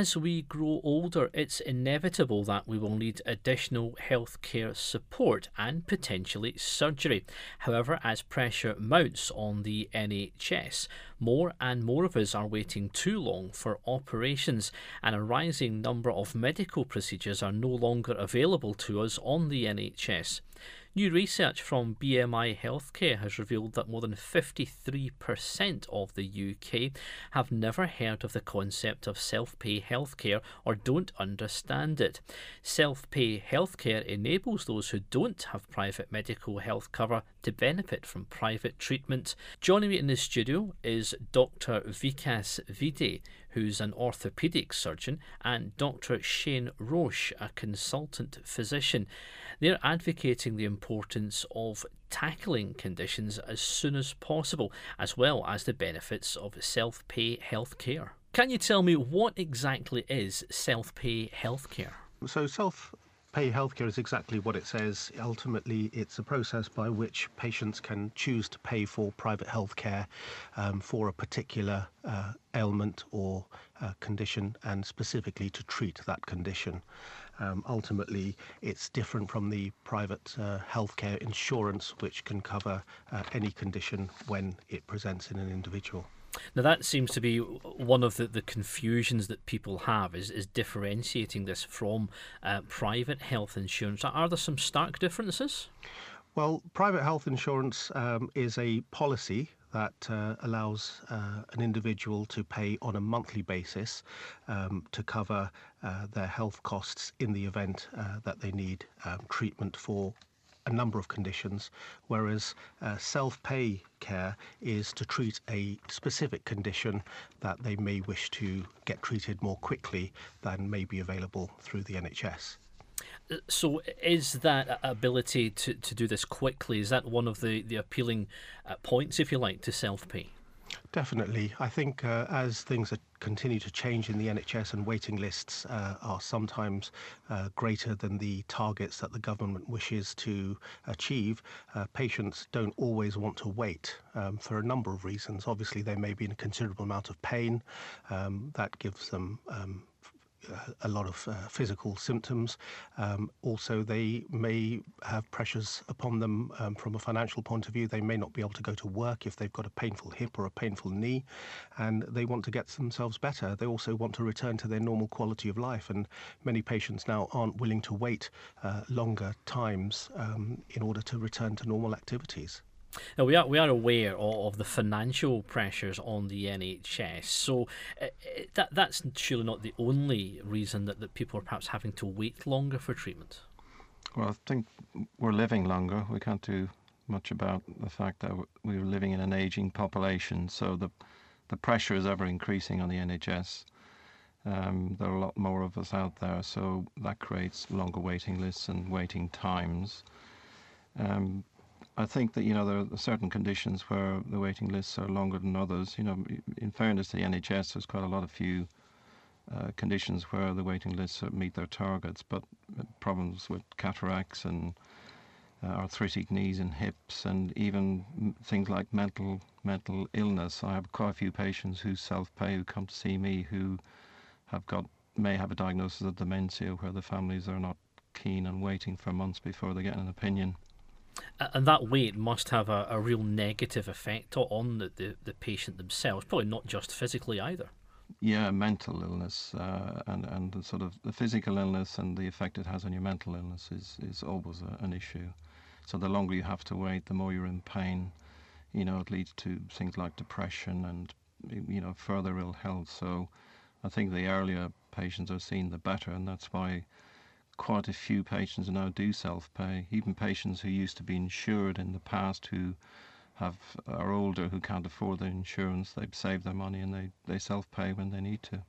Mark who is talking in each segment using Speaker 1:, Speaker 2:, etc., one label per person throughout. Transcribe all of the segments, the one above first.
Speaker 1: as we grow older, it's inevitable that we will need additional healthcare support and potentially surgery. However, as pressure mounts on the NHS, more and more of us are waiting too long for operations, and a rising number of medical procedures are no longer available to us on the NHS. New research from BMI Healthcare has revealed that more than 53% of the UK have never heard of the concept of self pay healthcare or don't understand it. Self pay healthcare enables those who don't have private medical health cover to benefit from private treatment. Joining me in the studio is Dr. Vikas Vide, who's an orthopaedic surgeon, and Dr. Shane Roche, a consultant physician. They're advocating the importance of tackling conditions as soon as possible, as well as the benefits of self pay healthcare. Can you tell me what exactly is self pay healthcare?
Speaker 2: So, self pay healthcare is exactly what it says. Ultimately, it's a process by which patients can choose to pay for private healthcare um, for a particular uh, ailment or uh, condition and specifically to treat that condition. Um, ultimately, it's different from the private uh, healthcare insurance, which can cover uh, any condition when it presents in an individual.
Speaker 1: Now that seems to be one of the, the confusions that people have is, is differentiating this from uh, private health insurance. Are there some stark differences?
Speaker 2: Well, private health insurance um, is a policy that uh, allows uh, an individual to pay on a monthly basis um, to cover uh, their health costs in the event uh, that they need um, treatment for a number of conditions, whereas uh, self pay care is to treat a specific condition that they may wish to get treated more quickly than may be available through the NHS.
Speaker 1: So, is that ability to, to do this quickly, is that one of the, the appealing uh, points, if you like, to self pay?
Speaker 2: Definitely. I think uh, as things continue to change in the NHS and waiting lists uh, are sometimes uh, greater than the targets that the government wishes to achieve, uh, patients don't always want to wait um, for a number of reasons. Obviously, they may be in a considerable amount of pain. Um, that gives them um, a lot of uh, physical symptoms. Um, also, they may have pressures upon them um, from a financial point of view. They may not be able to go to work if they've got a painful hip or a painful knee, and they want to get themselves better. They also want to return to their normal quality of life, and many patients now aren't willing to wait uh, longer times um, in order to return to normal activities.
Speaker 1: Now we are we are aware of, the financial pressures on the NHS, so uh, that that's surely not the only reason that, that people are perhaps having to wait longer for treatment.
Speaker 3: Well, I think we're living longer. We can't do much about the fact that we're living in an aging population, so the the pressure is ever increasing on the NHS. Um, there are a lot more of us out there, so that creates longer waiting lists and waiting times. Um, I think that you know there are certain conditions where the waiting lists are longer than others. You know, in fairness to the NHS, there's quite a lot of few uh, conditions where the waiting lists meet their targets, but uh, problems with cataracts and uh, arthritic knees and hips, and even things like mental mental illness. I have quite a few patients who self-pay who come to see me who have got may have a diagnosis of dementia where the families are not keen on waiting for months before they get an opinion
Speaker 1: and that weight must have a, a real negative effect on the, the, the, patient themselves, probably not just physically either.
Speaker 3: Yeah, mental illness uh, and and the sort of the physical illness and the effect it has on your mental illness is is always a, an issue. So the longer you have to wait, the more you're in pain. You know, it leads to things like depression and you know further ill health. So I think the earlier patients are seen, the better, and that's why quite a few patients now do self-pay. Even patients who used to be insured in the past who have are older who can't afford their insurance, they save their money and they, they self-pay when they need to.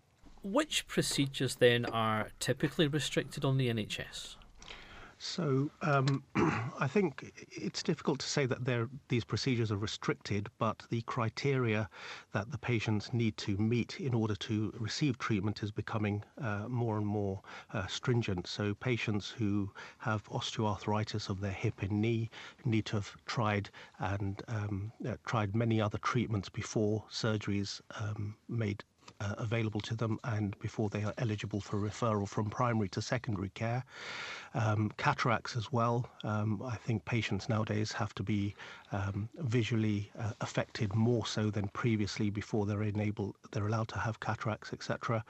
Speaker 1: Which procedures then are typically restricted on the NHS?
Speaker 2: So um, I think it's difficult to say that these procedures are restricted, but the criteria that the patients need to meet in order to receive treatment is becoming uh, more and more uh, stringent. So patients who have osteoarthritis of their hip and knee need to have tried and um, uh, tried many other treatments before surgeries um, made uh, available to them and before they are eligible for referral from primary to secondary care. Um, cataracts as well. Um, I think patients nowadays have to be um, visually uh, affected more so than previously before they're enabled, they're allowed to have cataracts, etc.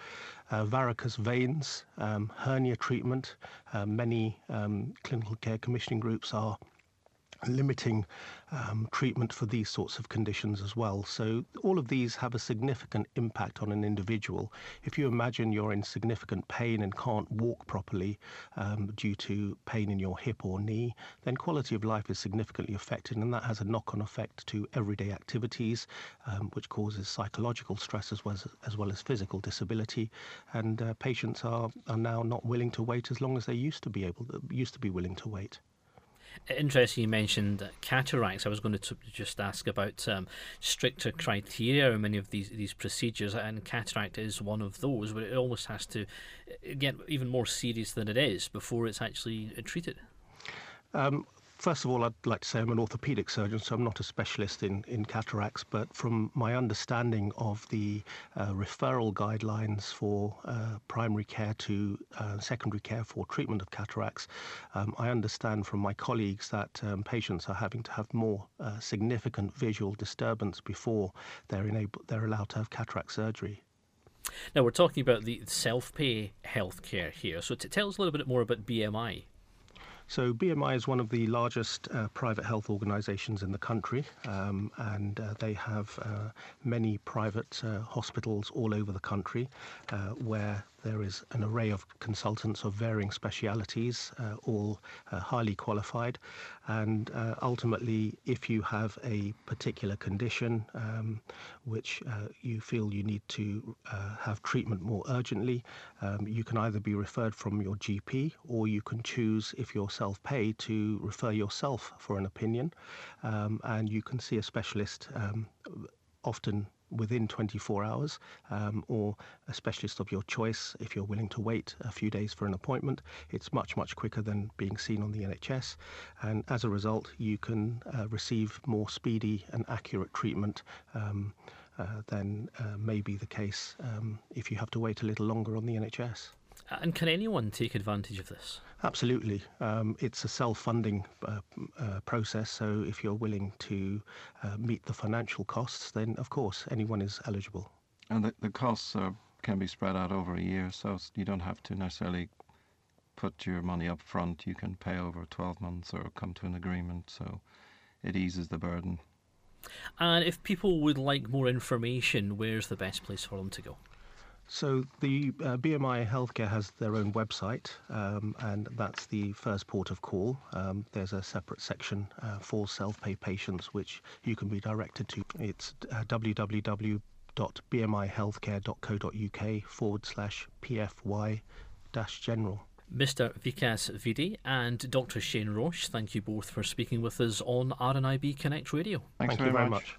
Speaker 2: Uh, varicose veins, um, hernia treatment. Uh, many um, clinical care commissioning groups are limiting um, treatment for these sorts of conditions as well. So all of these have a significant impact on an individual. If you imagine you're in significant pain and can't walk properly um, due to pain in your hip or knee, then quality of life is significantly affected, and that has a knock-on effect to everyday activities, um, which causes psychological stress as well as, as, well as physical disability. And uh, patients are, are now not willing to wait as long as they used to be able to, used to be willing to wait.
Speaker 1: Interesting, you mentioned cataracts. I was going to just ask about um, stricter criteria in many of these these procedures, and cataract is one of those. But it almost has to get even more serious than it is before it's actually treated.
Speaker 2: Um, First of all, I'd like to say I'm an orthopedic surgeon, so I'm not a specialist in, in cataracts, but from my understanding of the uh, referral guidelines for uh, primary care to uh, secondary care for treatment of cataracts, um, I understand from my colleagues that um, patients are having to have more uh, significant visual disturbance before they're, enable- they're allowed to have cataract surgery.
Speaker 1: Now, we're talking about the self pay healthcare here, so to tell us a little bit more about BMI.
Speaker 2: So BMI is one of the largest uh, private health organisations in the country, um, and uh, they have uh, many private uh, hospitals all over the country uh, where there is an array of consultants of varying specialities, uh, all uh, highly qualified. And uh, ultimately, if you have a particular condition um, which uh, you feel you need to uh, have treatment more urgently, um, you can either be referred from your GP or you can choose, if you're self pay, to refer yourself for an opinion. Um, and you can see a specialist um, often within 24 hours um, or a specialist of your choice if you're willing to wait a few days for an appointment. It's much, much quicker than being seen on the NHS. And as a result, you can uh, receive more speedy and accurate treatment. Um, uh, than uh, may be the case um, if you have to wait a little longer on the NHS.
Speaker 1: And can anyone take advantage of this?
Speaker 2: Absolutely. Um, it's a self funding uh, uh, process, so if you're willing to uh, meet the financial costs, then of course anyone is eligible.
Speaker 3: And the, the costs are, can be spread out over a year, so you don't have to necessarily put your money up front. You can pay over 12 months or come to an agreement, so it eases the burden.
Speaker 1: And if people would like more information, where's the best place for them to go?
Speaker 2: So the uh, BMI Healthcare has their own website, um, and that's the first port of call. Um, there's a separate section uh, for self-pay patients, which you can be directed to. It's uh, www.bmihealthcare.co.uk forward slash PFY dash general.
Speaker 1: Mr. Vikas Vidi and Dr. Shane Roche, thank you both for speaking with us on RNIB Connect Radio.
Speaker 3: Thanks
Speaker 2: Thank
Speaker 3: very,
Speaker 2: you very
Speaker 3: much.
Speaker 2: much.